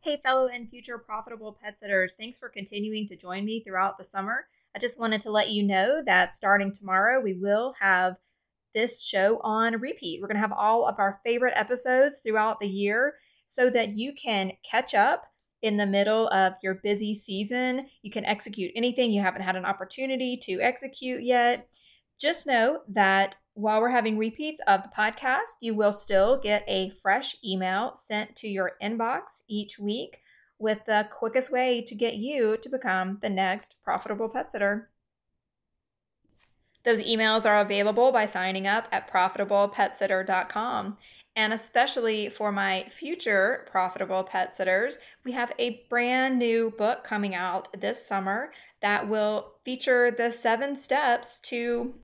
Hey, fellow and future profitable pet sitters, thanks for continuing to join me throughout the summer. I just wanted to let you know that starting tomorrow, we will have this show on repeat. We're going to have all of our favorite episodes throughout the year so that you can catch up in the middle of your busy season. You can execute anything you haven't had an opportunity to execute yet. Just know that while we're having repeats of the podcast, you will still get a fresh email sent to your inbox each week with the quickest way to get you to become the next profitable pet sitter. Those emails are available by signing up at profitablepetsitter.com. And especially for my future profitable pet sitters, we have a brand new book coming out this summer that will feature the seven steps to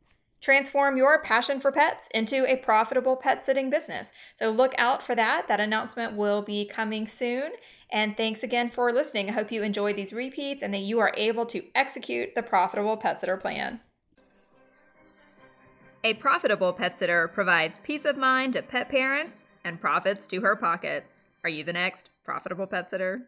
transform your passion for pets into a profitable pet sitting business. So look out for that. That announcement will be coming soon. And thanks again for listening. I hope you enjoy these repeats and that you are able to execute the profitable pet sitter plan. A profitable pet sitter provides peace of mind to pet parents and profits to her pockets. Are you the next profitable pet sitter?